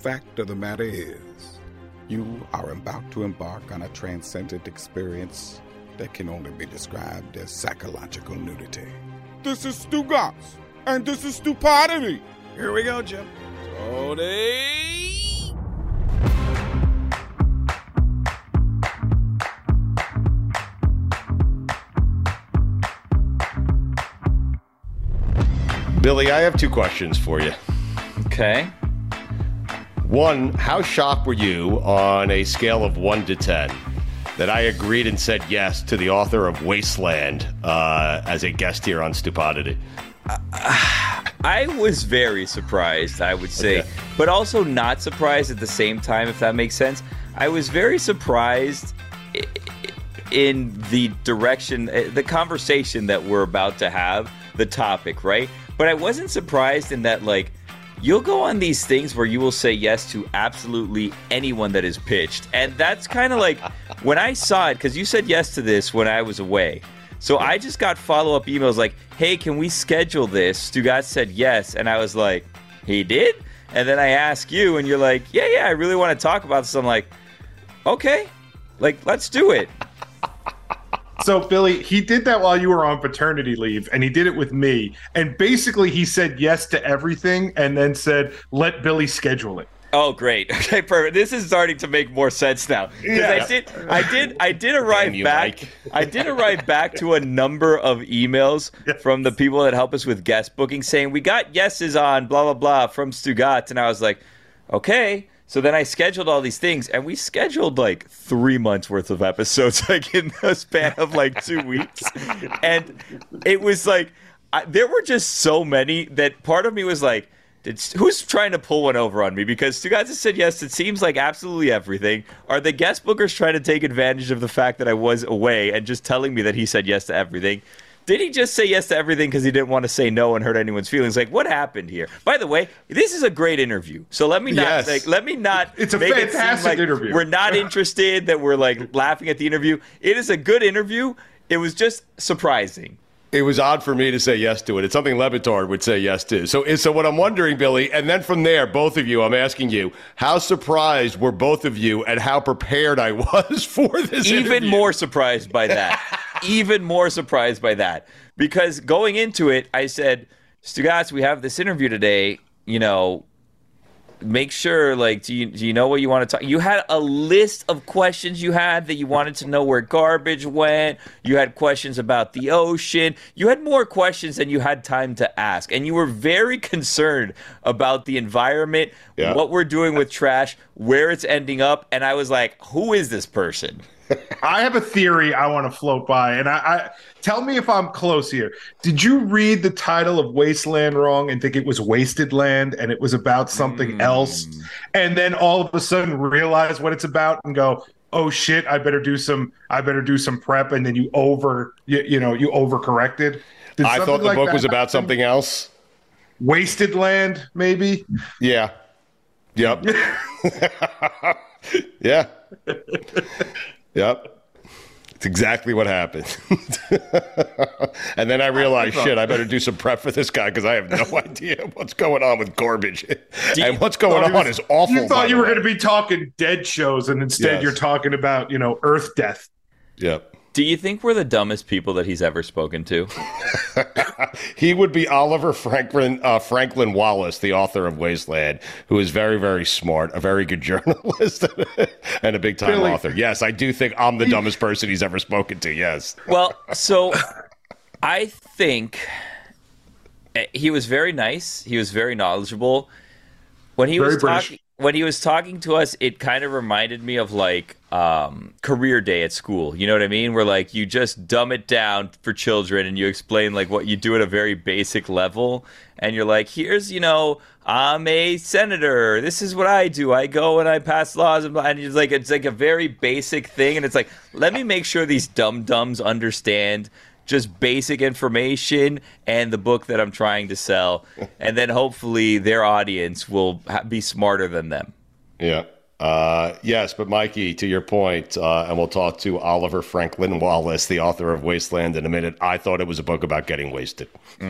Fact of the matter is, you are about to embark on a transcendent experience that can only be described as psychological nudity. This is Stugotz, and this is Stupidity. Here we go, Jim. Tony. Billy, I have two questions for you. Okay. One, how shocked were you on a scale of one to 10 that I agreed and said yes to the author of Wasteland uh, as a guest here on Stupidity? I was very surprised, I would say, Okay. but also not surprised at the same time, if that makes sense. I was very surprised in the direction, eh, the conversation that we're about to have, the topic, right? But I wasn't surprised in that, like, you'll go on these things where you will say yes to absolutely anyone that is pitched. And that's kind of like when I saw it, because you said yes to this when I was away. So I just got follow up emails like, hey, can we schedule this? Stugotz said yes. And I was like, he did? And then I ask you, and you're like, yeah, yeah, I really want to talk about this. I'm like, okay, like, let's do it. So Billy, he did that while you were on paternity leave, and he did it with me. And basically, he said yes to everything, and then said, "Let Billy schedule it." Oh, great. Okay, perfect. This is starting to make more sense now. Because Yeah. I did, I did, I did arrive you, back. I did arrive back to a number of emails from the people that help us with guest booking, saying we got yeses on blah blah blah from Stugotz, and I was like, okay. So then I scheduled all these things, and we scheduled like three months worth of episodes, like in the span of like two weeks, and it was like I, there were just so many that part of me was like. Who's trying to pull one over on me? Because two guys have said yes. It seems like absolutely everything. Are the guest bookers trying to take advantage of the fact that I was away and just telling me that he said yes to everything? Did he just say yes to everything because he didn't want to say no and hurt anyone's feelings? Like, what happened here? By the way, this is a great interview. So let me not Yes. like let me not. It's a make it seem fantastic like interview. We're not interested. That we're like laughing at the interview. It is a good interview. It was just surprising. It was odd for me to say yes to it. It's something Le Batard would say yes to. So, so what I'm wondering, Billy, and then from there, both of you, I'm asking you, how surprised were both of you and how prepared I was for this? even interview? more surprised by that. even more surprised by that. Because going into it, I said, Stugotz, we have this interview today. You know, make sure, like, do you, do you know what you want to talk? You had a list of questions you had that you wanted to know where garbage went. You had questions about the ocean. You had more questions than you had time to ask. And you were very concerned about the environment, Yeah. what we're doing with trash, where it's ending up. And I was like, who is this person? I have a theory I want to float by, and I, I tell me if I'm close here. Did you read the title of Wasteland wrong and think it was Wasted Land and it was about something hmm. else, and then all of a sudden realize what it's about and go, "Oh shit, I better do some, I better do some prep," and then you over, you, you know, you overcorrected. Did I thought the like book was about something else. Wasted Land, maybe. Yeah. Yep. yeah. Yep. It's exactly what happened. and then I realized, shit, I better do some prep for this guy because I have no idea what's going on with garbage. and what's going on was- is awful. You thought you were going to be talking dead shows, and instead Yes. you're talking about, you know, Earth death. Yep. Do you think we're the dumbest people that he's ever spoken to? he would be Oliver Franklin uh, Franklin Wallis, the author of Wasteland, who is very, very smart, a very good journalist, and a big time Billy. author. Yes, I do think I'm the dumbest person he's ever spoken to. Yes. Well, so I think eh, he was very nice. He was very knowledgeable. When he Very was talking when he was talking to us, it kind of reminded me of like um, career day at school. You know what I mean? Where like you just dumb it down for children and you explain like what you do at a very basic level, and you're like, here's you know. I'm a senator. This is what I do. I go and I pass laws, and, and it's like it's like a very basic thing. And it's like, let me make sure these dumb dumbs understand just basic information and the book that I'm trying to sell, and then hopefully their audience will ha- be smarter than them. Yeah. Uh, yes, but Mikey, to your point, uh, and we'll talk to Oliver Franklin Wallis, the author of Wasteland, in a minute. I thought it was a book about getting wasted.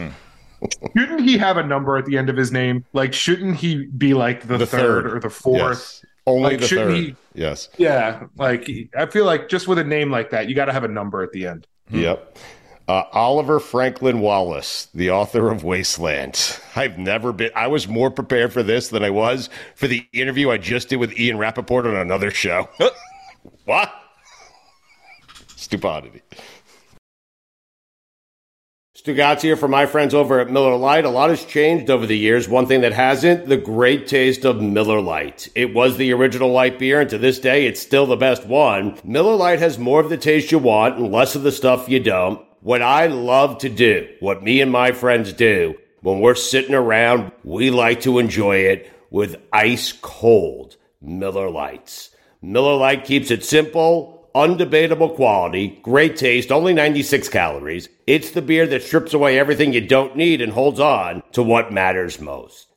Shouldn't he have a number at the end of his name? Like, shouldn't he be like the, The third, third. or the fourth? Yes. Only Like, the shouldn't third. he- Yes. Yeah, like I feel like just with a name like that, you got to have a number at the end. Yep. Uh, Oliver Franklin Wallis, the author of Wasteland. I've never been, I was more prepared for this than I was for the interview I just did with Ian Rapoport on another show. what? Stupidity. Stugotz here for my friends over at Miller Lite. A lot has changed over the years. One thing that hasn't, the great taste of Miller Lite. It was the original light beer, and to this day, it's still the best one. Miller Lite has more of the taste you want and less of the stuff you don't. What I love to do, what me and my friends do, when we're sitting around, we like to enjoy it with ice cold Miller Lites. Miller Lite keeps it simple, undebatable quality, great taste, only 96 calories. It's the beer that strips away everything you don't need and holds on to what matters most.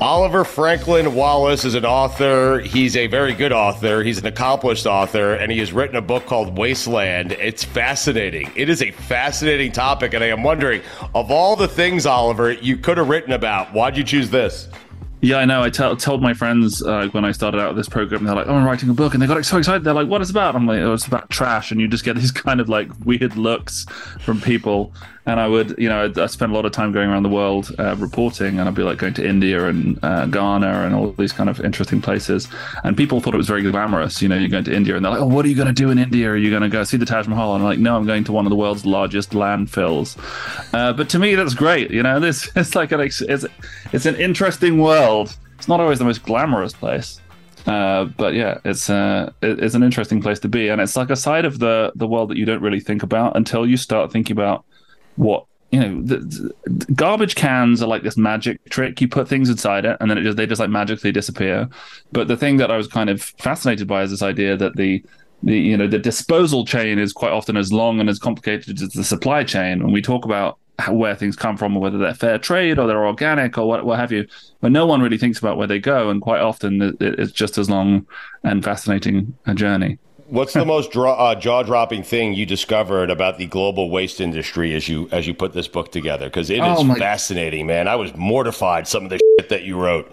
Oliver Franklin Wallis is an author. He's a very good author. He's an accomplished author, and he has written a book called Wasteland. It's fascinating. It is a fascinating topic, and I am wondering, of all the things, Oliver, you could have written about, why'd you choose this? Yeah, I know. I told my friends uh, when I started out this program, they're like, "Oh, I'm writing a book," and they got so excited. They're like, "What is it about?" I'm like, "Oh, it's about trash," and you just get these kind of like weird looks from people. And I would, you know, I spent a lot of time going around the world uh, reporting, and I'd be like going to India and uh, Ghana and all these kind of interesting places. And people thought it was very glamorous. You know, you're going to India, and they're like, "Oh, what are you going to do in India? Are you going to go see the Taj Mahal?" And I'm like, "No, I'm going to one of the world's largest landfills." Uh, but to me, that's great. You know, this it's like an it's it's an interesting world. It's not always the most glamorous place. Uh, but yeah, it's uh, it- it's an interesting place to be, and it's like a side of the the world that you don't really think about until you start thinking about what you know. The, the- garbage cans are like this magic trick. You put things inside it, and then it just they just like magically disappear. But the thing that I was kind of fascinated by is this idea that the the you know the disposal chain is quite often as long and as complicated as the supply chain. When we talk about where things come from, or whether they're fair trade or they're organic or what, what have you, but no one really thinks about where they go, and quite often it, it's just as long and fascinating a journey. What's the most draw, uh, jaw-dropping thing you discovered about the global waste industry as you as you put this book together? Because it is Oh, my- fascinating, man. I was mortified some of the shit that you wrote.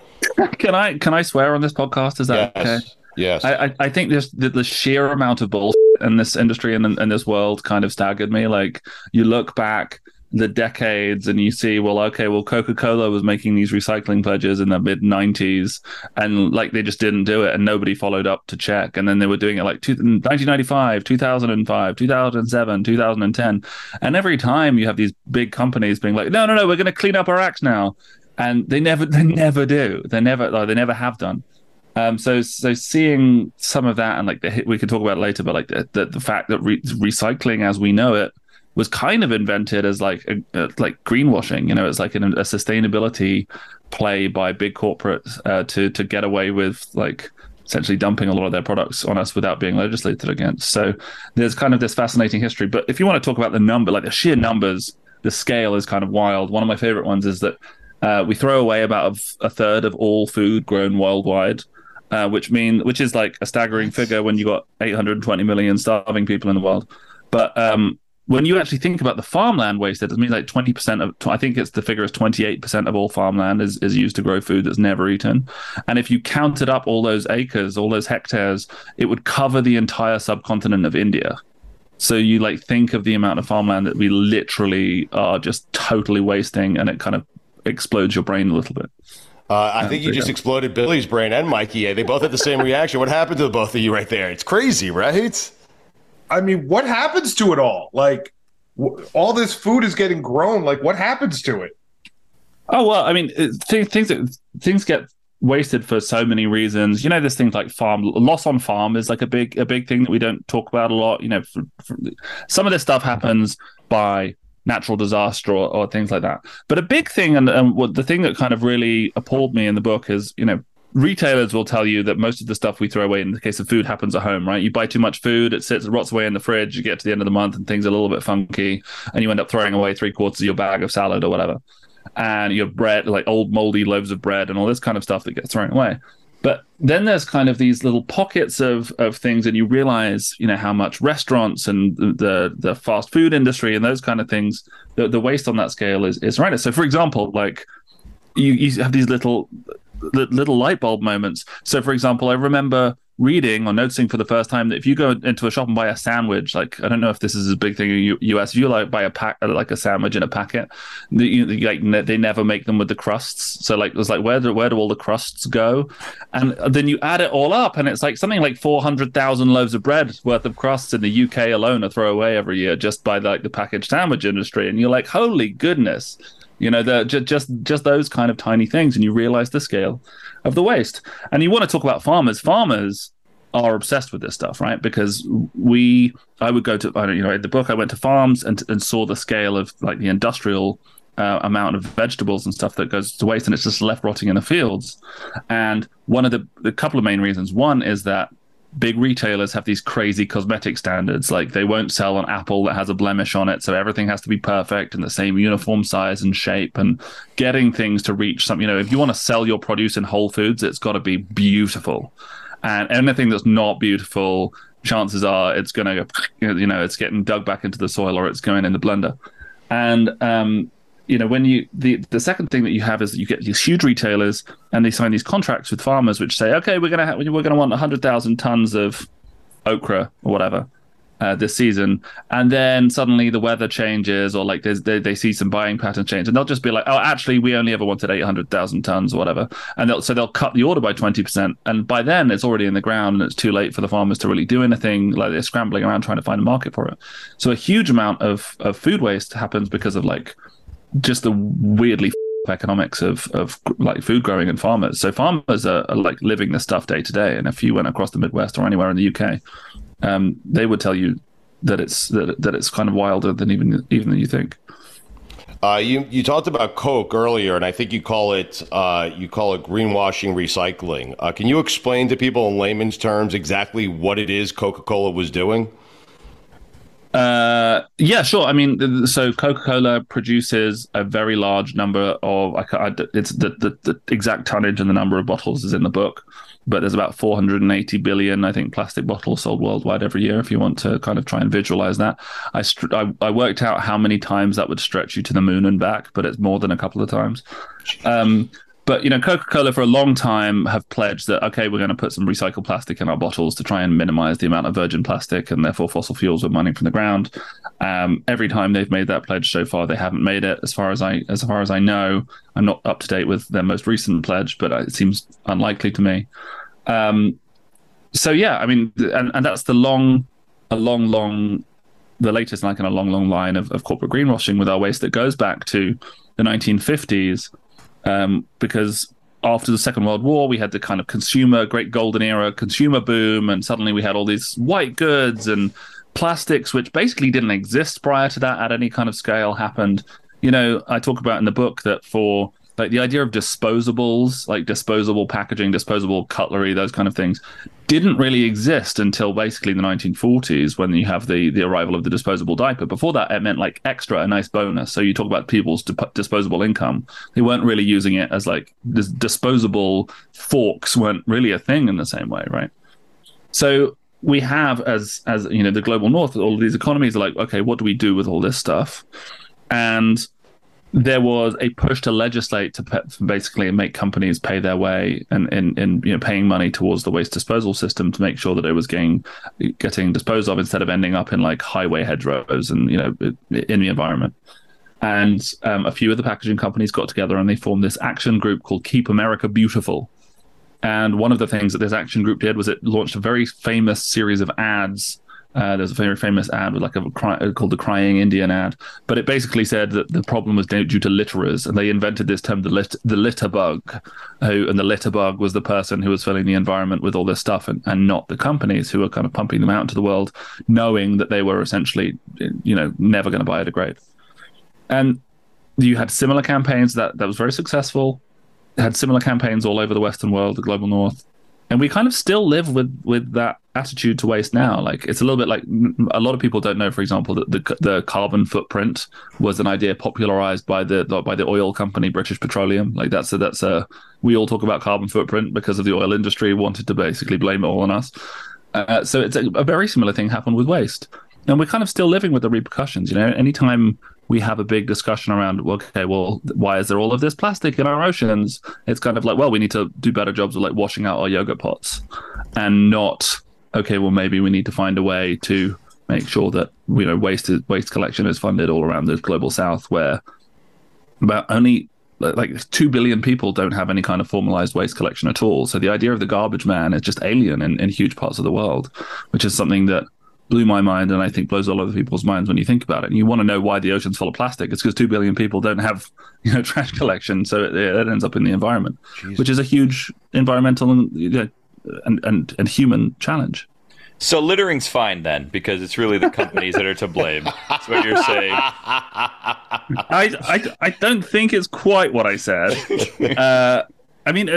Can I can I swear on this podcast? Is that Yes. okay? Yes. I, I, I think this the, the sheer amount of bullshit in this industry and in, in this world kind of staggered me. Like you look back the decades and you see, well, okay, well, Coca Cola was making these recycling pledges in the mid '90s, and like they just didn't do it, and nobody followed up to check. And then they were doing it like two, 1995, 2005, 2007, 2010, and every time you have these big companies being like, no, no, no, we're going to clean up our acts now, and they never, they never do. They never, like, they never have done. Um, so so seeing some of that and like the we could talk about later, but like the the, the fact that re- recycling as we know it was kind of invented as like a, a, like greenwashing. You know, it's like an, a sustainability play by big corporates uh, to to get away with like essentially dumping a lot of their products on us without being legislated against. So there's kind of this fascinating history. But if you want to talk about the number, like the sheer numbers, the scale is kind of wild. One of my favorite ones is that uh, we throw away about a, third of all food grown worldwide, uh, which mean which is like a staggering figure when you got 820 million starving people in the world. But um, when you actually think about the farmland wasted, it means like 20% of, I think it's the figure is 28% of all farmland is, is used to grow food that's never eaten. And if you counted up all those acres, all those hectares, it would cover the entire subcontinent of India. So you like think of the amount of farmland that we literally are just totally wasting, and it kind of explodes your brain a little bit. Uh, I think you just exploded Billy's brain and Mikey. They both had the same reaction. What happened to the both of you right there? It's crazy, right? I mean, what happens to it all? Like, all this food is getting grown. Like, what happens to it? Oh well, I mean, th- things things get wasted for so many reasons. You know, there's things like farm loss on farm is like a big a big thing that we don't talk about a lot. You know, for, for, some of this stuff happens by natural disaster or, or things like that. But a big thing, and, and what the thing that kind of really appalled me in the book is, you know, retailers will tell you that most of the stuff we throw away in the case of food happens at home, right? You buy too much food, it sits, it rots away in the fridge. You get to the end of the month and things are a little bit funky, and you end up throwing away three quarters of your bag of salad or whatever, and your bread, like old moldy loaves of bread and all this kind of stuff that gets thrown away. But then there's kind of these little pockets of of things, and you realize, you know, how much restaurants and the the fast food industry and those kind of things, the, the waste on that scale is is horrendous. So, for example, like you you have these little little light bulb moments. So, for example, I remember reading or noticing for the first time that if you go into a shop and buy a sandwich, like I don't know if this is a big thing in the US, if you like buy a pack uh, like a sandwich in a packet, you, like they never make them with the crusts. So like it's like where do where do all the crusts go? And then you add it all up, and it's like something like four hundred thousand loaves of bread worth of crusts in the UK alone are thrown away every year just by like the packaged sandwich industry, and you're like, holy goodness you know, the, just just just those kind of tiny things, and you realize the scale of the waste. And you want to talk about farmers. Farmers are obsessed with this stuff, right? Because we, I would go to, I don't, you know, in the book, I went to farms and and saw the scale of like the industrial uh, amount of vegetables and stuff that goes to waste, and it's just left rotting in the fields. And one of the the couple of main reasons, one is that big retailers have these crazy cosmetic standards. Like they won't sell an apple that has a blemish on it, so everything has to be perfect and the same uniform size and shape. And getting things to reach some, you know, if you want to sell your produce in Whole Foods, it's got to be beautiful. And anything that's not beautiful, chances are it's going to, you know, it's getting dug back into the soil or it's going in the blender. And um, you know when you the the second thing that you have is you get these huge retailers and they sign these contracts with farmers which say okay we're gonna we're gonna want 100000 tons of okra or whatever uh, this season. And then suddenly the weather changes or like they, they see some buying pattern change and they'll just be like oh actually we only ever wanted 800000 tons or whatever. And they'll so they'll cut the order by 20% and by then it's already in the ground and it's too late for the farmers to really do anything like they're scrambling around trying to find a market for it. So a huge amount of, of food waste happens because of like just the weirdly economics of of like food growing and farmers. So farmers are, are, like living this stuff day to day. And if you went across the Midwest or anywhere in the UK, um, they would tell you that it's that, that it's kind of wilder than even even than you think. Uh, you you talked about Coke earlier, and I think you call it uh, you call it greenwashing recycling. Uh, can you explain to people in layman's terms exactly what it is Coca Cola was doing? Uh, yeah, sure. I mean, so Coca Cola produces a very large number of. I, I, it's the, the, the exact tonnage and the number of bottles is in the book, but there's about 480 billion, I think, plastic bottles sold worldwide every year. If you want to kind of try and visualize that, I, I, I worked out how many times that would stretch you to the moon and back, but it's more than a couple of times. Um, but you know, Coca-Cola for a long time have pledged that okay, we're going to put some recycled plastic in our bottles to try and minimize the amount of virgin plastic and therefore fossil fuels we're mining from the ground. Um, every time they've made that pledge so far, they haven't made it. As far as I as far as I know, I'm not up to date with their most recent pledge, but it seems unlikely to me. Um, so yeah, I mean, and, and that's the long, a long, long, the latest like in a long, long line of, of corporate greenwashing with our waste that goes back to the 1950s um, because after the Second World War, we had the kind of consumer, great golden era consumer boom, and suddenly we had all these white goods and plastics, which basically didn't exist prior to that at any kind of scale, happened. You know, I talk about in the book that for like the idea of disposables, like disposable packaging, disposable cutlery, those kind of things, didn't really exist until basically the 1940s when you have the the arrival of the disposable diaper. Before that, it meant like extra, a nice bonus. So you talk about people's di- disposable income; they weren't really using it as like dis- disposable forks weren't really a thing in the same way, right? So we have as as you know the global north, all of these economies are like, okay, what do we do with all this stuff? And there was a push to legislate to basically make companies pay their way and in, in you know paying money towards the waste disposal system to make sure that it was getting getting disposed of instead of ending up in like highway hedgerows and you know in the environment. And um, a few of the packaging companies got together and they formed this action group called Keep America Beautiful. And one of the things that this action group did was it launched a very famous series of ads uh, there's a very famous ad with like a cry, uh, called the Crying Indian ad, but it basically said that the problem was due to litterers, and they invented this term, the lit, the litter bug, who and the litter bug was the person who was filling the environment with all this stuff, and, and not the companies who were kind of pumping them out into the world, knowing that they were essentially, you know, never going to biodegrade. And you had similar campaigns that that was very successful. Had similar campaigns all over the Western world, the global North, and we kind of still live with with that attitude to waste now. Like it's a little bit like a lot of people don't know, for example, that the the carbon footprint was an idea popularized by the by the oil company British Petroleum. Like that's a that's a we all talk about carbon footprint because of the oil industry wanted to basically blame it all on us. Uh, so it's a, a very similar thing happened with waste, and we're kind of still living with the repercussions. You know, anytime we have a big discussion around okay well why is there all of this plastic in our oceans it's kind of like well we need to do better jobs of like washing out our yogurt pots and not okay well maybe we need to find a way to make sure that you know waste waste collection is funded all around the global south where about only like 2 billion people don't have any kind of formalized waste collection at all so the idea of the garbage man is just alien in, in huge parts of the world which is something that blew my mind and I think blows all other people's minds when you think about it. And you want to know why the ocean's full of plastic. It's because two billion people don't have you know trash collection, so it, it ends up in the environment, Jeez. which is a huge environmental and, you know, and and and human challenge. So littering's fine then, because it's really the companies that are to blame. That's what you're saying. I, I, I don't think it's quite what I said. Uh, I mean,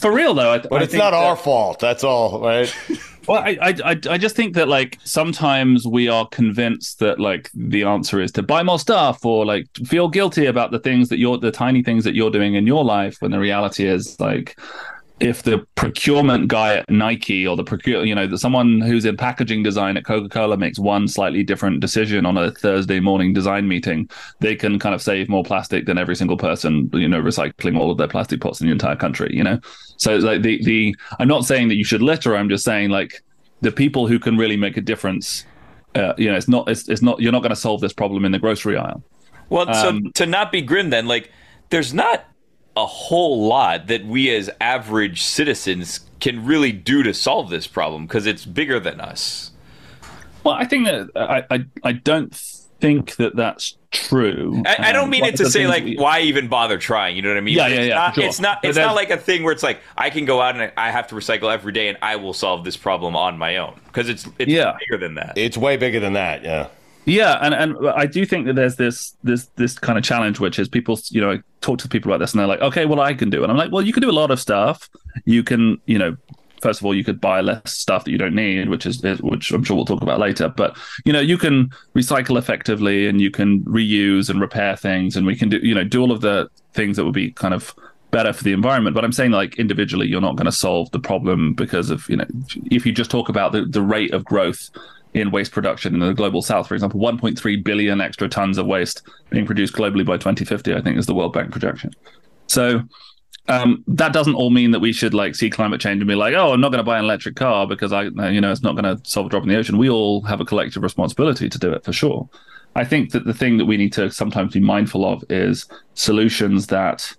for real though. I, but it's not that, our fault. That's all, right? Well, I, I, I just think that like sometimes we are convinced that like the answer is to buy more stuff or like feel guilty about the things that you're the tiny things that you're doing in your life when the reality is like if the procurement guy at Nike or the procure, you know, someone who's in packaging design at Coca Cola makes one slightly different decision on a Thursday morning design meeting, they can kind of save more plastic than every single person, you know, recycling all of their plastic pots in the entire country, you know. So like the the, I'm not saying that you should litter. I'm just saying like the people who can really make a difference. Uh, you know, it's not it's, it's not you're not going to solve this problem in the grocery aisle. Well, um, so to not be grim, then like there's not a whole lot that we as average citizens can really do to solve this problem because it's bigger than us. Well, I think that I, I, I don't think that that's true. I, I don't um, mean it to say like we, why even bother trying. You know what I mean? Yeah, yeah, yeah. Not, sure. It's not. It's not like a thing where it's like I can go out and I have to recycle every day and I will solve this problem on my own because it's it's yeah. bigger than that. It's way bigger than that. Yeah. Yeah, and, and I do think that there's this this this kind of challenge, which is people, you know, talk to people about this, and they're like, okay, well, I can do, and I'm like, well, you can do a lot of stuff. You can, you know, first of all, you could buy less stuff that you don't need, which is which I'm sure we'll talk about later. But you know, you can recycle effectively, and you can reuse and repair things, and we can do, you know, do all of the things that would be kind of better for the environment. But I'm saying like individually, you're not going to solve the problem because of you know, if you just talk about the the rate of growth in waste production in the global south, for example, 1.3 billion extra tons of waste being produced globally by 2050, I think is the World Bank projection. So um, that doesn't all mean that we should like see climate change and be like, oh, I'm not going to buy an electric car because I, you know, it's not going to solve a drop in the ocean. We all have a collective responsibility to do it for sure. I think that the thing that we need to sometimes be mindful of is solutions that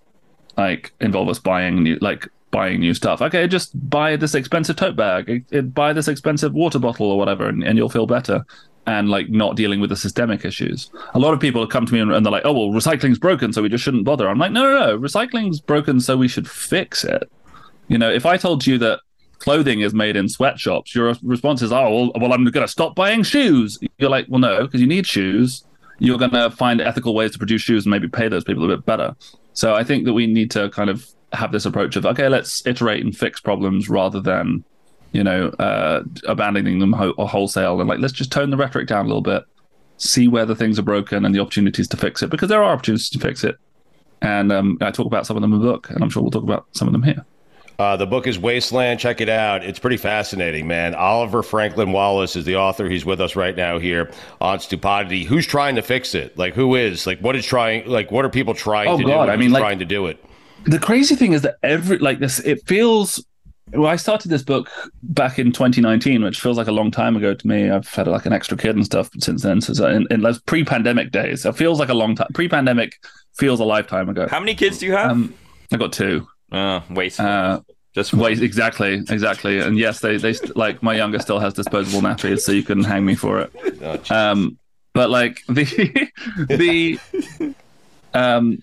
like involve us buying new, like buying new stuff. Okay, just buy this expensive tote bag, it, it, buy this expensive water bottle or whatever, and, and, you'll feel better. And like not dealing with the systemic issues. A lot of people come to me and, and they're like, "Oh, well, recycling's broken, so we just shouldn't bother." I'm like, "No, no, no, recycling's broken, so we should fix it." You know, if I told you that clothing is made in sweatshops, your response is, "Oh, well, well I'm going to stop buying shoes." You're like, "Well, no, because you need shoes. You're going to find ethical ways to produce shoes and maybe pay those people a bit better." So I think that we need to kind of have this approach of okay, let's iterate and fix problems rather than you know uh, abandoning them ho- wholesale and like let's just tone the rhetoric down a little bit, see where the things are broken and the opportunities to fix it because there are opportunities to fix it. And um, I talk about some of them in the book, and I'm sure we'll talk about some of them here. Uh, the book is Wasteland. Check it out. It's pretty fascinating, man. Oliver Franklin Wallis is the author. He's with us right now here on Stupidity. Who's trying to fix it? Like, who is? Like, what is trying? Like, what are people trying Oh, to God, do? I mean, like- trying to do it. The crazy thing is that every like this it feels well i started this book back in 2019 which feels like a long time ago to me. I've had like an extra kid and stuff since then. So in, in those pre-pandemic days it feels like a long time pre-pandemic feels a lifetime ago. How many kids do you have? um i got two. Uh, wait. uh Just wait exactly exactly. And yes they they st- like my youngest still has disposable nappies so you can hang me for it. Oh, um, but like the the um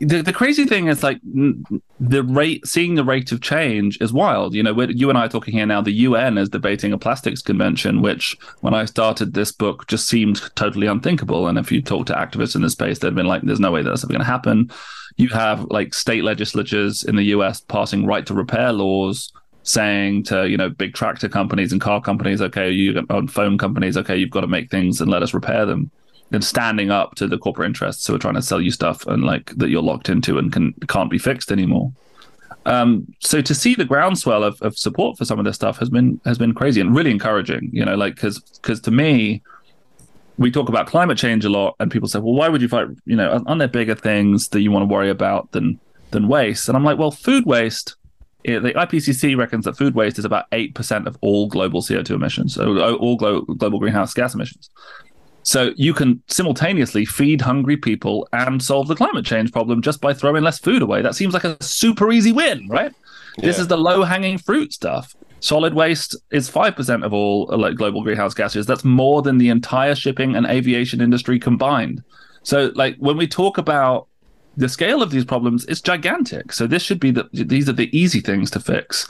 the, the crazy thing is like the rate seeing the rate of change is wild. You know you and i are talking here now the un is debating a plastics convention which when i started this book just seemed totally unthinkable. And if you talk to activists in the space they've been like there's no way that's ever going to happen. You have like state legislatures in the us passing right to repair laws saying to you know big tractor companies and car companies okay you on phone companies okay you've got to make things and let us repair them and standing up to the corporate interests who are trying to sell you stuff and like that you're locked into and can can't be fixed anymore um, so to see the groundswell of, of support for some of this stuff has been has been crazy and really encouraging you know like because because to me we talk about climate change a lot and people say well why would you fight you know aren't there bigger things that you want to worry about than than waste and i'm like well food waste yeah, the IPCC reckons that food waste is about 8% of all global CO2 emissions, so all glo- global greenhouse gas emissions. So you can simultaneously feed hungry people and solve the climate change problem just by throwing less food away. That seems like a super easy win, right? This is the low hanging fruit stuff. Solid waste is 5% of all uh, global greenhouse gases. That's more than the entire shipping and aviation industry combined. So like when we talk about the scale of these problems is gigantic. So this should be the these are the easy things to fix,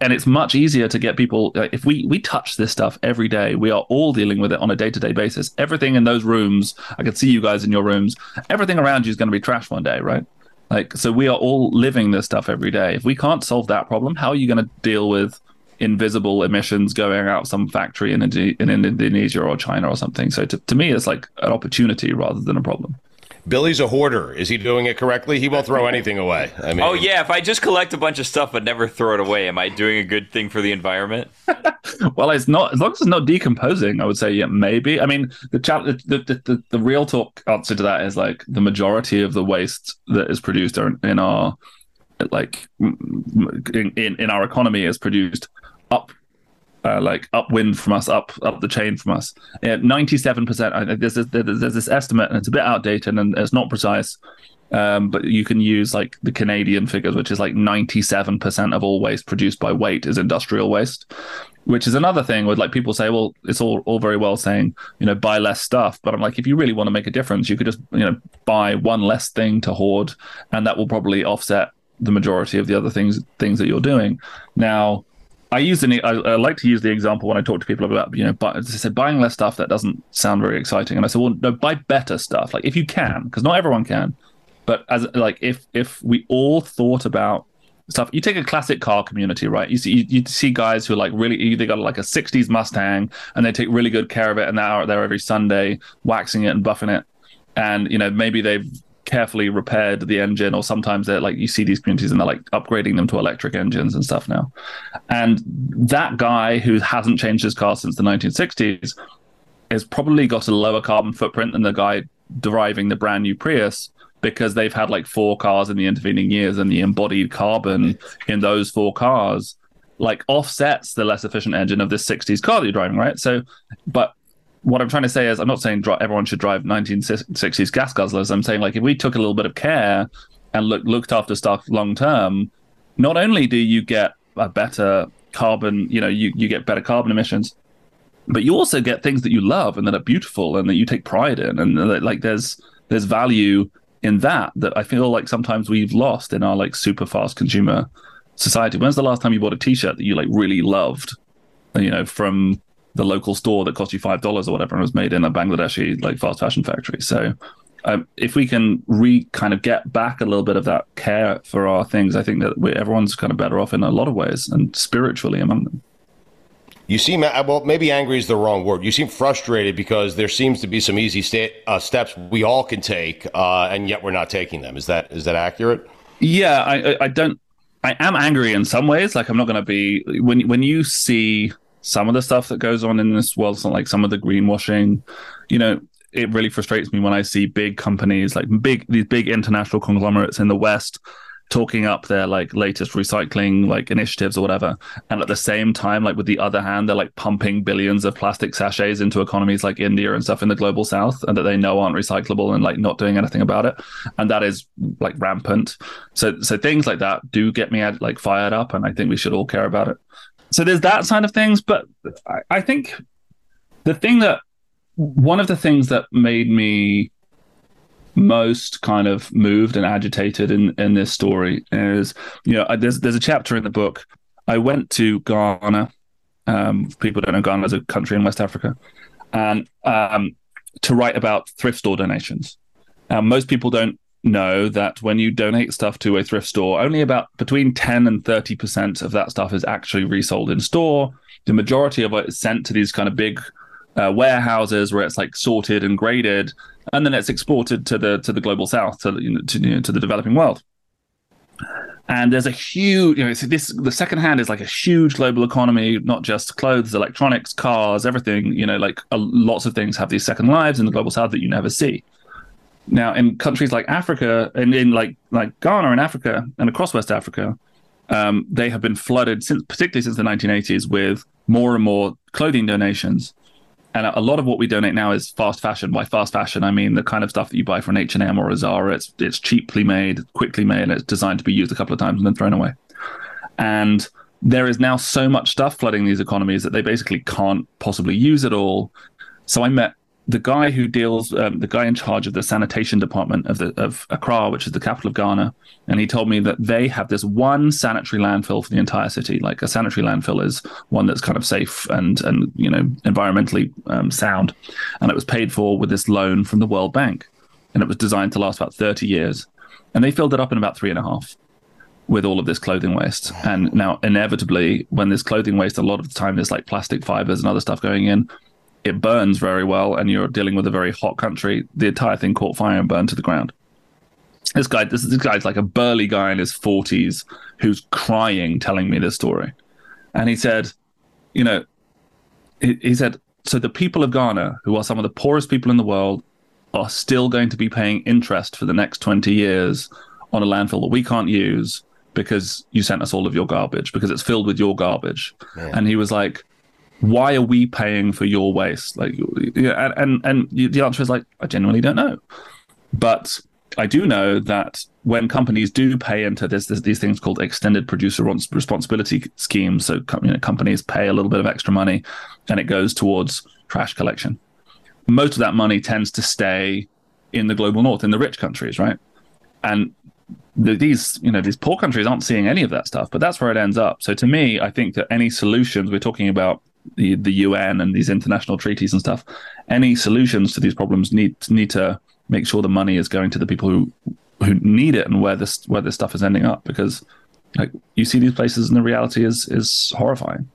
and it's much easier to get people. If we we touch this stuff every day, we are all dealing with it on a day to day basis. Everything in those rooms, I can see you guys in your rooms. Everything around you is going to be trash one day, right? Like so, we are all living this stuff every day. If we can't solve that problem, how are you going to deal with invisible emissions going out some factory in, Indi- in Indonesia or China or something? So to, to me, it's like an opportunity rather than a problem. Billy's a hoarder. Is he doing it correctly? He won't throw anything away. I oh, mean, oh yeah, if I just collect a bunch of stuff but never throw it away, am I doing a good thing for the environment? well, it's not as long as it's not decomposing. I would say yeah, maybe. I mean, the chat, the, the, the, the real talk answer to that is like the majority of the waste that is produced are in our like in in, in our economy is produced up. Uh, like upwind from us, up up the chain from us. Ninety-seven percent. There's this, there's this estimate, and it's a bit outdated and it's not precise. Um, but you can use like the Canadian figures, which is like 97% of all waste produced by weight is industrial waste, which is another thing where like people say, well, it's all, all very well saying, you know, buy less stuff. But I'm like, if you really want to make a difference, you could just, you know, buy one less thing to hoard, and that will probably offset the majority of the other things things that you're doing. Now, I use an, I, I like to use the example when I talk to people about you know as I said buying less stuff that doesn't sound very exciting. And I said well no buy better stuff. Like if you can because not everyone can. But as like if if we all thought about stuff you take a classic car community right? You see you, you see guys who are like really they got like a 60s Mustang and they take really good care of it and they're out there every Sunday waxing it and buffing it. And you know maybe they've carefully repaired the engine or sometimes they're like you see these communities and they're like upgrading them to electric engines and stuff now. And that guy who hasn't changed his car since the 1960s has probably got a lower carbon footprint than the guy driving the brand new Prius because they've had like four cars in the intervening years and the embodied carbon in those four cars like offsets the less efficient engine of this 60s car that you're driving right? So but what I'm trying to say is, I'm not saying everyone should drive 1960s gas guzzlers. I'm saying like if we took a little bit of care and look, looked after stuff long term, not only do you get a better carbon, you know, you, you get better carbon emissions, but you also get things that you love and that are beautiful and that you take pride in, and that, like there's there's value in that that I feel like sometimes we've lost in our like super fast consumer society. When's the last time you bought a T-shirt that you like really loved? You know, from the local store that cost you five dollars or whatever and was made in a Bangladeshi like fast fashion factory. So um, if we can re kind of get back a little bit of that care for our things, I think that we, everyone's kind of better off in a lot of ways and spiritually among them. You seem uh, well. Maybe angry is the wrong word. You seem frustrated because there seems to be some easy sta- uh, steps we all can take, uh, and yet we're not taking them. Is that is that accurate? Yeah, I, I don't. I am angry in some ways. Like I'm not going to be when when you see some of the stuff that goes on in this world, like some of the greenwashing, you know, it really frustrates me when I see big companies like big these big international conglomerates in the West talking up their like latest recycling like initiatives or whatever. And at the same time like with the other hand they're like pumping billions of plastic sachets into economies like india and stuff in the global south and that they know aren't recyclable and like not doing anything about it. And that is like rampant. So so things like that do get me like fired up and i think we should all care about it so there's that side of things but i, I think the thing that one of the things that made me most kind of moved and agitated in in this story is you know there's there's a chapter in the book. I went to ghana um, people don't know ghana is a country in west africa and um, to write about thrift store donations. Now most people don't know that when you donate stuff to a thrift store only about between 10 and 30 percent of that stuff is actually resold in store the majority of it is sent to these kind of big uh, warehouses where it's like sorted and graded, and then it's exported to the to the global south, to you know, to, you know, to the developing world. And there's a huge, you know, this the second hand is like a huge global economy, not just clothes, electronics, cars, everything. You know, like a, lots of things have these second lives in the global south that you never see. Now, in countries like Africa and in like like Ghana in Africa and across West Africa, um, they have been flooded since, particularly since the 1980s, with more and more clothing donations and a lot of what we donate now is fast fashion. By fast fashion, I mean the kind of stuff that you buy from H and M or a Zara. It's it's cheaply made, quickly made, and it's designed to be used a couple of times and then thrown away. And there is now so much stuff flooding these economies that they basically can't possibly use it all. So I met the guy who deals, um, the guy in charge of the sanitation department of the of Accra, which is the capital of Ghana, and he told me that they have this one sanitary landfill for the entire city. Like a sanitary landfill is one that's kind of safe and and you know environmentally um, sound, and it was paid for with this loan from the World Bank, and it was designed to last about thirty years, and they filled it up in about three and a half with all of this clothing waste. And now, inevitably, when there's clothing waste, a lot of the time there's like plastic fibers and other stuff going in it burns very well and you're dealing with a very hot country, the entire thing caught fire and burned to the ground. This guy, this, this guy's like a burly guy in his 40s who's crying telling me this story. And he said, you know, he, he said, so the people of Ghana, who are some of the poorest people in the world, are still going to be paying interest for the next 20 years on a landfill that we can't use because you sent us all of your garbage because it's filled with your garbage. Man. And he was like, why are we paying for your waste? Like, yeah, and, and and the answer is like, I genuinely don't know. But I do know that when companies do pay into this, these things called extended producer responsibility schemes, so you know, companies pay a little bit of extra money, and it goes towards trash collection. Most of that money tends to stay in the global north, in the rich countries, right? And the, these you know these poor countries aren't seeing any of that stuff, but that's where it ends up. So to me, I think that any solutions we're talking about the the UN and these international treaties and stuff, any solutions to these problems need need to make sure the money is going to the people who who need it and where this where this stuff is ending up because like you see these places and the reality is is horrifying.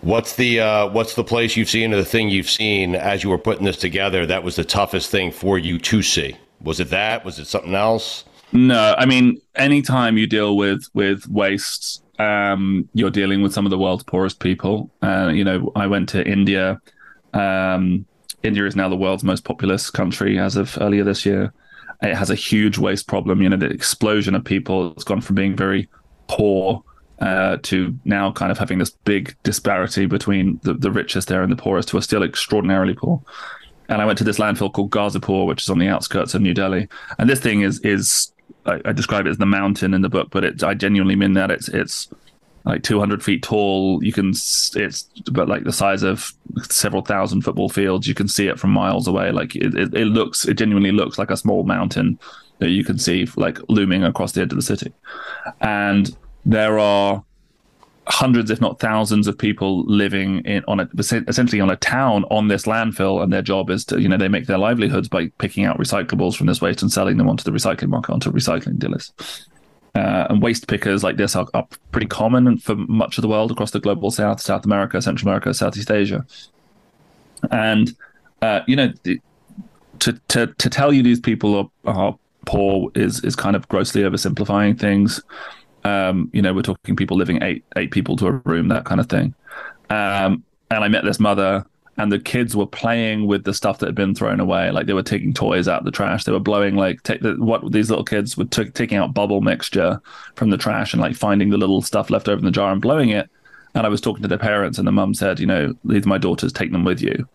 What's the uh, what's the place you've seen or the thing you've seen as you were putting this together that was the toughest thing for you to see? Was it that? Was it something else? No, I mean, anytime you deal with with waste um, you're dealing with some of the world's poorest people. Uh, you know, I went to India. Um, India is now the world's most populous country as of earlier this year. It has a huge waste problem. You know, the explosion of people has gone from being very poor uh, to now kind of having this big disparity between the, the richest there and the poorest, who are still extraordinarily poor. And I went to this landfill called Ghazipur, which is on the outskirts of New Delhi. And this thing is is I, I, describe it as the mountain in the book, but it, I genuinely mean that it's it's like 200 feet tall. You can it's but like the size of several thousand football fields. You can see it from miles away. Like it, it, it looks, it genuinely looks like a small mountain that you can see like looming across the edge of the city. And there are hundreds, if not thousands, of people living in on a, essentially on a town on this landfill, and their job is to you know they make their livelihoods by picking out recyclables from this waste and selling them onto the recycling market onto recycling dealers. Uh, and waste pickers like this are, are, pretty common for much of the world across the global south, South America, Central America, Southeast Asia. And uh, you know, to to to tell you these people are, are poor is is kind of grossly oversimplifying things. Um, you know, we're talking people living eight eight people to a room, that kind of thing. Um, and I met this mother, and the kids were playing with the stuff that had been thrown away. Like they were taking toys out of the trash. They were blowing like take the, what these little kids were t- taking out bubble mixture from the trash and like finding the little stuff left over in the jar and blowing it. And I was talking to their parents, and the mum said, "You know, these are my daughters. Take them with you."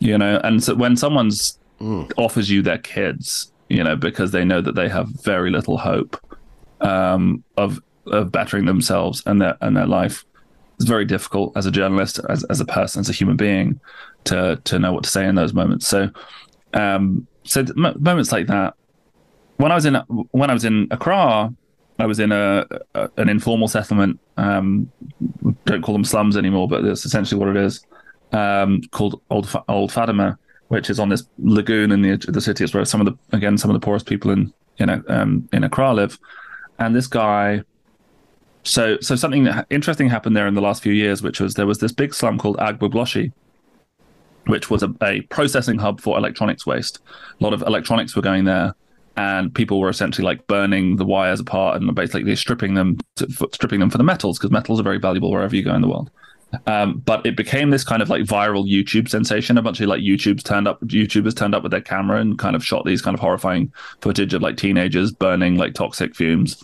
You know, and so when someone's mm. offers you their kids, you know, because they know that they have very little hope um, of of bettering themselves and their and their life. It's very difficult as a journalist, as as a person, as a human being, to to know what to say in those moments. So, um, so moments like that. When I was in when I was in Accra, I was in a, a an informal settlement. Um, don't call them slums anymore, but that's essentially what it is. Um, called Old Old Fadama, which is on this lagoon in the the city. It's where some of the again some of the poorest people in in um, in Accra live. And this guy, so so something interesting happened there in the last few years, which was there was this big slum called Agbogbloshie, which was a, a processing hub for electronics waste. A lot of electronics were going there, and people were essentially like burning the wires apart and basically stripping them to, stripping them for the metals because metals are very valuable wherever you go in the world. Um, but it became this kind of like viral YouTube sensation. A bunch of like YouTubes turned up, YouTubers turned up with their camera and kind of shot these kind of horrifying footage of like teenagers burning like toxic fumes.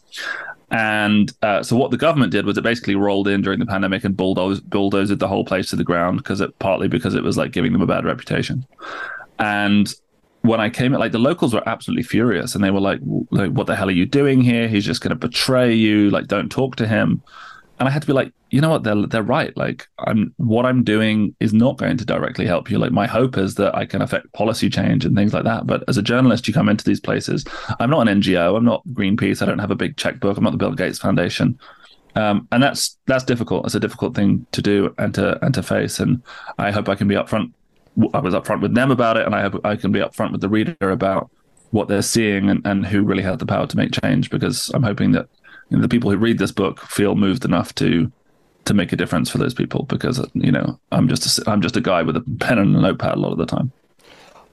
And uh, so what the government did was it basically rolled in during the pandemic and bulldozed, bulldozed the whole place to the ground because it partly because it was like giving them a bad reputation. And when I came, like the locals were absolutely furious and they were like "What the hell are you doing here? He's just going to betray you. Like, don't talk to him." And I had to be like, you know what, they're they're right. Like I'm what I'm doing is not going to directly help you. Like my hope is that I can affect policy change and things like that. But as a journalist, you come into these places. I'm not an NGO. I'm not Greenpeace. I don't have a big checkbook. I'm not the Bill Gates Foundation. Um, and that's that's difficult. It's a difficult thing to do and to and to face. And I hope I can be upfront. I was upfront with them about it, and I hope I can be upfront with the reader about what they're seeing and, and who really has the power to make change. Because I'm hoping that the people who read this book feel moved enough to to make a difference for those people because you know I'm just a, I'm just a guy with a pen and a notepad a lot of the time.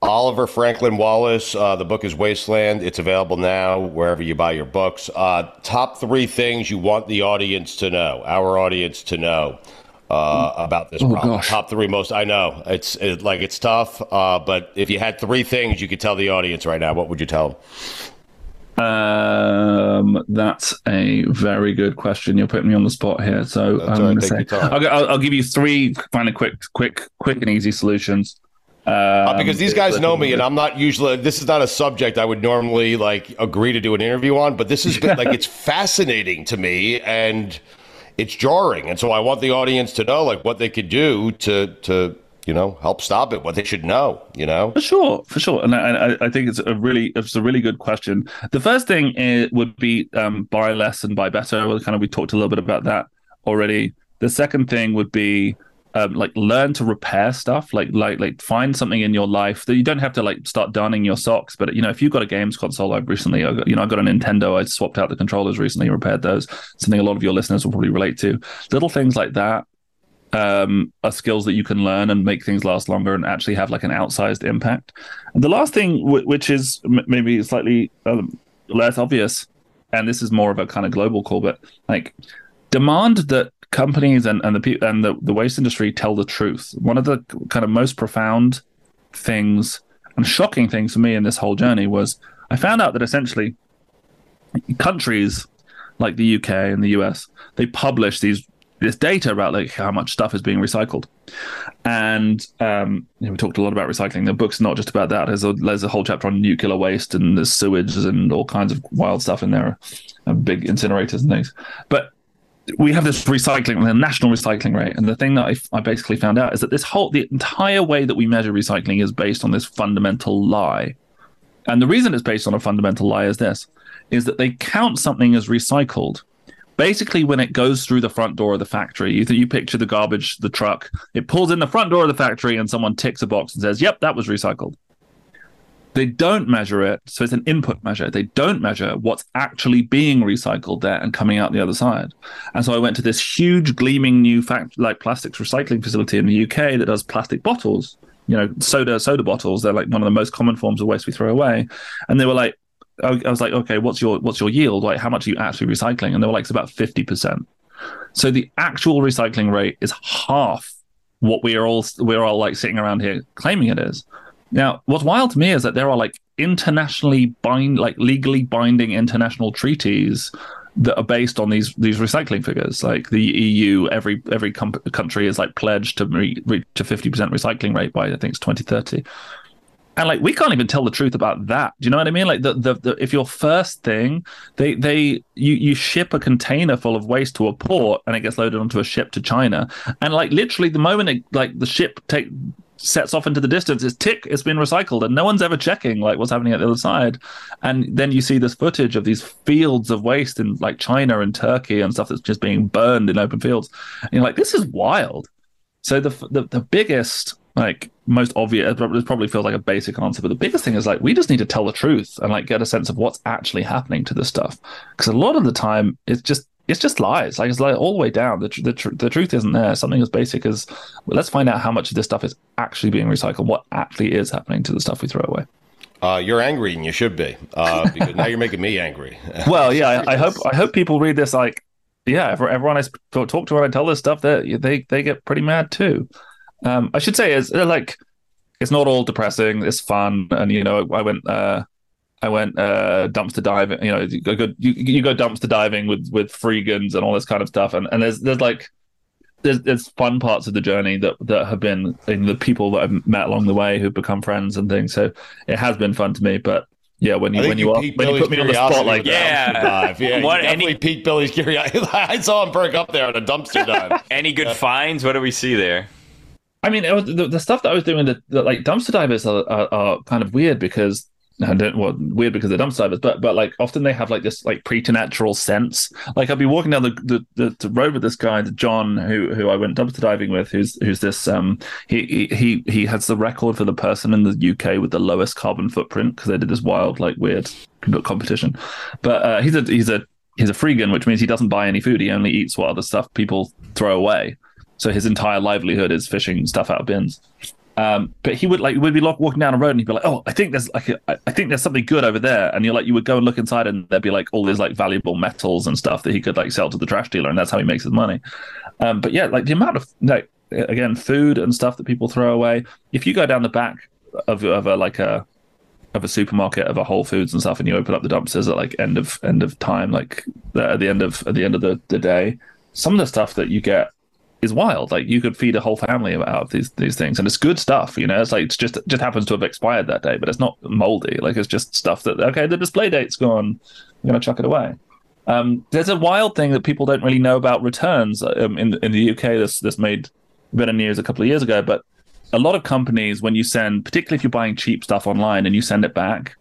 Oliver Franklin Wallis. Uh, the book is Wasteland. It's available now wherever you buy your books. Uh, top three things you want the audience to know, our audience to know uh, about this oh, problem. Gosh. Top three most. I know it's it, like it's tough, uh, but if you had three things you could tell the audience right now, what would you tell them? Um, that's a very good question. You're putting me on the spot here, so I'm going to say I'll, I'll, I'll, give you three kind of quick, quick, quick and easy solutions. Um, uh, because these guys know me, and I'm not usually. This is not a subject I would normally like agree to do an interview on, but this has been like it's fascinating to me, and it's jarring, and so I want the audience to know like what they could do to to you know, help stop it, what they should know, you know? For sure, for sure. And I, I think it's a really, it's a really good question. The first thing is, would be um, buy less and buy better. Kind of, we talked a little bit about that already. The second thing would be um, like learn to repair stuff like like like find something in your life that you don't have to like start darning your socks but you know if you've got a games console i've recently you know i got a nintendo i swapped out the controllers recently repaired those something a lot of your listeners will probably relate to little things like that um, are skills that you can learn and make things last longer and actually have like an outsized impact. And the last thing, w- which is m- maybe slightly um, less obvious, and this is more of a kind of global call, but like demand that companies and, and the pe- and the, the waste industry tell the truth. One of the kind of most profound things and shocking things for me in this whole journey was I found out that essentially countries like the UK and the US they publish these this data about like how much stuff is being recycled. And um, you know, we talked a lot about recycling. The book's not just about that. There's a, there's a whole chapter on nuclear waste and there's sewage and all kinds of wild stuff in there, and big incinerators and things. But we have this recycling, the national recycling rate, and the thing that I, I basically found out is that this whole, the entire way that we measure recycling is based on this fundamental lie. And the reason it's based on a fundamental lie is this: is that they count something as recycled basically when it goes through the front door of the factory you you picture the garbage the truck. It pulls in the front door of the factory and someone ticks a box and says yep that was recycled. They don't measure it so it's an input measure. They don't measure what's actually being recycled there and coming out the other side. And so i went to this huge gleaming new fact like plastics recycling facility in the uk that does plastic bottles you know soda soda bottles. They're like one of the most common forms of waste we throw away. And they were like I was like, okay, what's your what's your yield? Like, how much are you actually recycling? And they were like, it's about fifty percent. So the actual recycling rate is half what we are all we're all like sitting around here claiming it is. Now, what's wild to me is that there are like internationally bind, like legally binding international treaties that are based on these these recycling figures. Like the EU, every every com- country is like pledged to re- reach a fifty percent recycling rate by I think it's twenty thirty and like we can't even tell the truth about that. Do you know what i mean? Like the, the, the if your first thing they they you you ship a container full of waste to a port and it gets loaded onto a ship to china. And like literally the moment it like the ship take sets off into the distance it's tick it's been recycled and no one's ever checking like what's happening at the other side. And then you see this footage of these fields of waste in like china and turkey and stuff that's just being burned in open fields. And you're like this is wild. So the the, the biggest like most obvious it probably feels like a basic answer but the biggest thing is like we just need to tell the truth and like get a sense of what's actually happening to this stuff. Because a lot of the time it's just it's just lies. Like it's like all the way down. The, the, tr- the truth isn't there. Something as basic as well, let's find out how much of this stuff is actually being recycled. What actually is happening to the stuff we throw away? Uh, you're angry and you should be uh, because now you're making me angry. Well yeah I, I hope i hope people read this like yeah everyone i talk to when i tell this stuff that they, they they get pretty mad too um, I should say is uh, like it's not all depressing. It's fun, and you know, I went uh, I went uh, dumpster diving. You know, you go you, you go dumpster diving with with freegans and all this kind of stuff, and and there's there's like there's, there's fun parts of the journey that that have been in the people that I've met along the way who've become friends and things. So it has been fun to me, but yeah, when you when you, you, when you put me on the spot like yeah, dive. yeah, what, definitely any, piqued Billy's curiosity. I saw him perk up there on a dumpster dive. any good finds? What do we see there? I mean, was, the, the, stuff that I was doing, the, the like dumpster divers are, are, are, kind of weird because I don't well, weird because they're dumpster divers, but but like often they have like this like preternatural sense. Like I'll be walking down the, the, the, road with this guy, John, who who I went dumpster diving with, who's who's this um he he he has the record for the person in the UK with the lowest carbon footprint because they did this wild like weird competition. But uh, he's a he's a he's a freegan, which means he doesn't buy any food. He only eats what other stuff people throw away. So his entire livelihood is fishing stuff out of bins. Um, but he would like would be like walking down a road and he'd be like, "Oh, I think there's like a, I think there's something good over there," and you're like, you would go and look inside and there'd be like all these like valuable metals and stuff that he could like sell to the trash dealer, and that's how he makes his money. Um, but yeah, like the amount of like again food and stuff that people throw away. If you go down the back of of a like a of a supermarket of a Whole Foods and stuff, and you open up the dumpsters at like end of end of time, like at the end of at the end of the, the day, some of the stuff that you get is wild. Like you could feed a whole family out of these these things, and it's good stuff. You know, it's like it's just just happens to have expired that day, but it's not moldy. Like it's just stuff that okay, the display date's gone. I'm gonna chuck it away. Um, there's a wild thing that people don't really know about returns um, in in the UK. This this made better news a couple of years ago, but a lot of companies when you send, particularly if you're buying cheap stuff online and you send it back,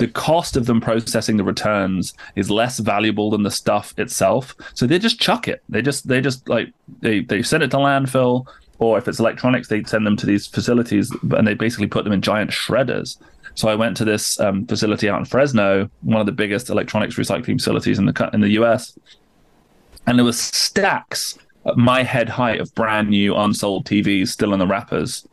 the cost of them processing the returns is less valuable than the stuff itself. So they just chuck it. They just they just like they they send it to landfill, or if it's electronics, they send them to these facilities and they basically put them in giant shredders. So I went to this um, facility out in Fresno, one of the biggest electronics recycling facilities in the in the US, and there was stacks at my head height of brand new unsold TVs still in the wrappers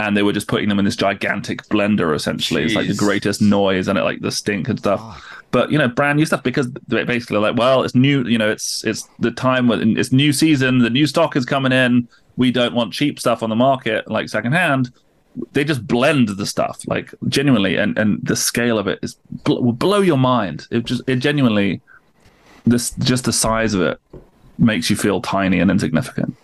and they were just putting them in this gigantic blender essentially. Jeez. it's like the greatest noise and it like the stink and stuff. Oh. but you know brand new stuff because they're basically like well it's new you know it's it's the time when it's new season the new stock is coming in. We don't want cheap stuff on the market like secondhand. They just blend the stuff like genuinely. And and the scale of it is will blow your mind. It just it genuinely this just the size of it makes you feel tiny and insignificant.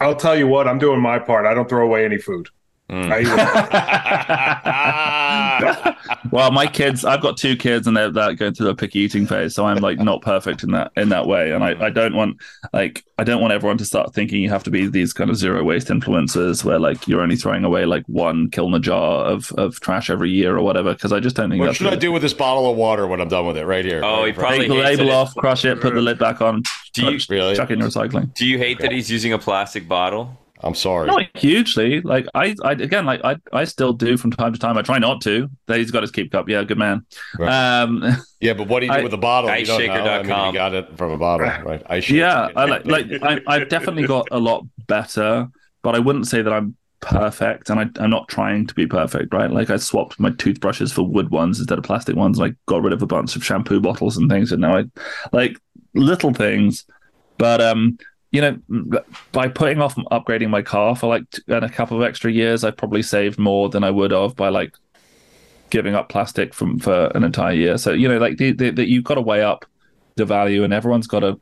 I'll tell you what i'm doing my part. I don't throw away any food Mm. well, my kids, I've got two kids, and they're, they're going through a picky eating phase, so I'm like not perfect in that in that way, and I, I mm. don't want like I don't want everyone to start thinking you have to be these kind of zero waste influencers where like you're only throwing away like one Kilner jar of, of trash every year or whatever, because I just don't think. What that's should I do with this bottle of water when I'm done with it? Right here. Oh, he Right, probably Take the label it. off, crush it, put the lid back on, Do you- chuck, Really? chuck it in recycling. Do you hate that he's using a plastic bottle? I'm sorry. Not hugely. Like I, I again, like I, I still do from time to time. I try not to. He's got his keep cup. Yeah, good man. Um, Yeah, but what do you do I- with the bottle? You don't. I mean, you got it from a bottle, right? I yeah, I like, like I, I've definitely got a lot better, but I wouldn't say that I'm perfect, and I, I'm not trying to be perfect, right? Like I swapped my toothbrushes for wood ones instead of plastic ones. and I got rid of a bunch of shampoo bottles and things, and now I like little things, but um. You know, by putting off upgrading my car for like and a couple of extra years, I probably saved more than I would have by like giving up plastic from for an entire year. So you know, like the, the, the, you've got to weigh up the value, and everyone's got to.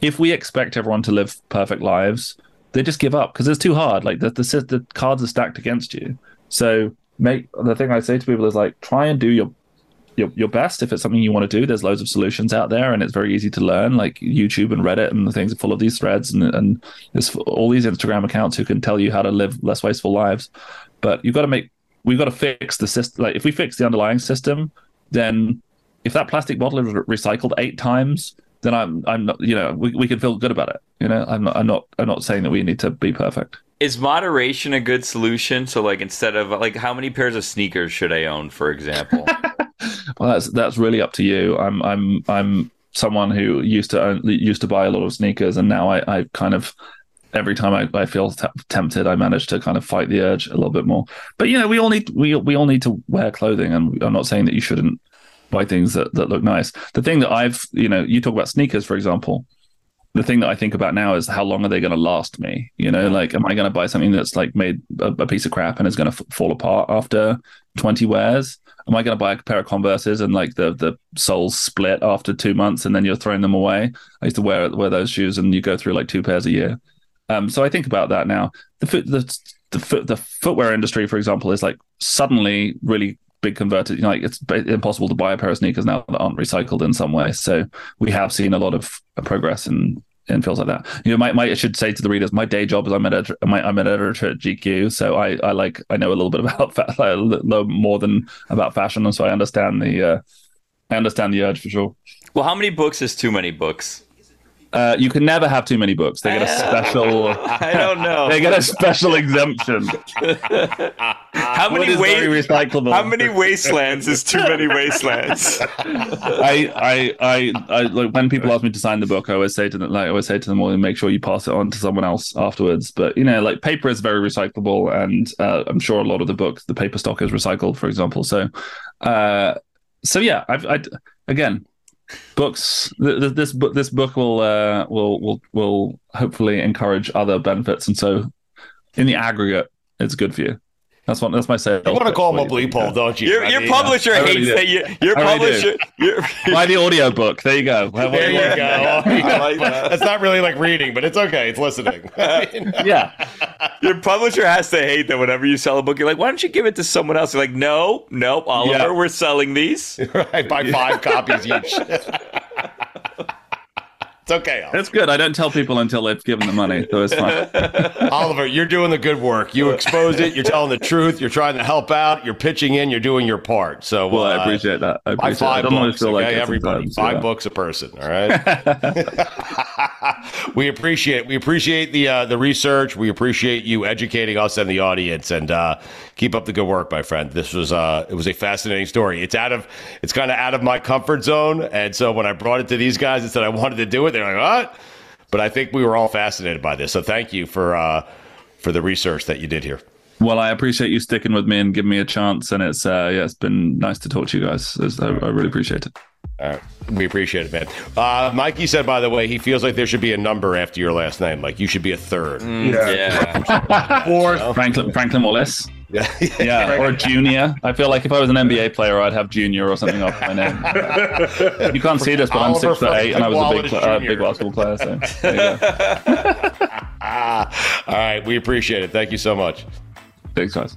If we expect everyone to live perfect lives, they just give up because it's too hard. Like the, the the cards are stacked against you. So make the thing I say to people is like try and do your your, your best if it's something you want to do. There's loads of solutions out there, and it's very easy to learn. Like YouTube and Reddit and the things are full of these threads, and and there's all these Instagram accounts who can tell you how to live less wasteful lives. But you've got to make we've got to fix the system. Like if we fix the underlying system, then if that plastic bottle is recycled eight times, then I'm I'm not you know we, we can feel good about it. You know I'm not I'm not I'm not saying that we need to be perfect. Is moderation a good solution? So, like, instead of like, how many pairs of sneakers should I own, for example? Well, that's that's really up to you. I'm I'm I'm someone who used to own, used to buy a lot of sneakers, and now I, I kind of every time I, I feel t- tempted, I manage to kind of fight the urge a little bit more. But you know, we all need we we all need to wear clothing, and I'm not saying that you shouldn't buy things that that look nice. The thing that I've you know, you talk about sneakers, for example. The thing that I think about now is how long are they going to last me? You know, like, am I going to buy something that's like made a, a piece of crap and is going to f- fall apart after 20 wears? Am I going to buy a pair of Converses and like the the soles split after two months and then you're throwing them away? I used to wear wear those shoes and you go through like two pairs a year. Um, so I think about that now. The foot the the foot the footwear industry, for example, is like suddenly really big converted. You know, like it's impossible to buy a pair of sneakers now that aren't recycled in some way. So we have seen a lot of uh, progress in in fields like that. You know, my, my I should say to the readers, my day job is I'm an editor. My, I'm an editor at GQ, so I, I like I know a little bit about fa- more than about fashion, and so I understand the uh, I understand the urge for sure. well, how many books is too many books? Uh, you can never have too many books. They get a special. I don't know. They get a special exemption. How many is very wa- recyclable? How many wastelands is too many wastelands? I, I, I, I, like when people ask me to sign the book, I always say to them, like, I always say to them, well, make sure you pass it on to someone else afterwards. But you know, like paper is very recyclable, and uh, I'm sure a lot of the books, the paper stock is recycled, for example. So, uh, so yeah, I've, I, again, books. th- th- This book, this book will, uh, will, will, will hopefully encourage other benefits, and so in the aggregate, it's good for you. That's what. That's my sales. You want to call him for a you. bleep hole, don't you? Your, your mean, publisher I really hates that. You, your I really publisher. Your, Buy the audiobook. There you go. There you go. I like that. That's not really like reading, but it's okay. It's listening. Yeah. your publisher has to hate that whenever you sell a book, you're like, why don't you give it to someone else? You're like, no, nope, Oliver, Yeah. we're selling these. I buy five copies each. It's okay, Oliver. It's good. I don't tell people until they've given the money, so it's fine. Oliver, you're doing the good work. You exposed it. You're telling the truth. You're trying to help out. You're pitching in. You're doing your part. So, Well, uh, I appreciate that. I Buy appreciate it. I five don't books. feel like okay, it everybody, five yeah. books a person. All right. we appreciate we appreciate the uh, the research. We appreciate you educating us and the audience. And uh, keep up the good work, my friend. This was uh, it was a fascinating story. It's out of it's kind of out of my comfort zone. And so when I brought it to these guys and said I wanted to do it, they're like, "What?" But I think we were all fascinated by this. So thank you for uh, for the research that you did here. Well, I appreciate you sticking with me and giving me a chance. And it's uh, yeah, it's been nice to talk to you guys. I, I really appreciate it. All right. We appreciate it, man. Uh, Mikey said, by the way, he feels like there should be a number after your last name. Like you should be a third. Yeah. Yeah. Fourth. Franklin Franklin Wallis. Yeah. Yeah, or a junior. I feel like if I was an NBA player, I'd have junior or something after my name. You can't see this, but I'm Oliver six foot eight, and I was a big, uh, big basketball player. So there you go. Ah, all right. We appreciate it. Thank you so much. Thanks, guys.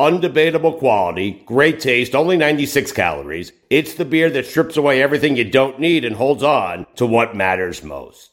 undebatable quality, great taste, only 96 calories. It's the beer that strips away everything you don't need and holds on to what matters most.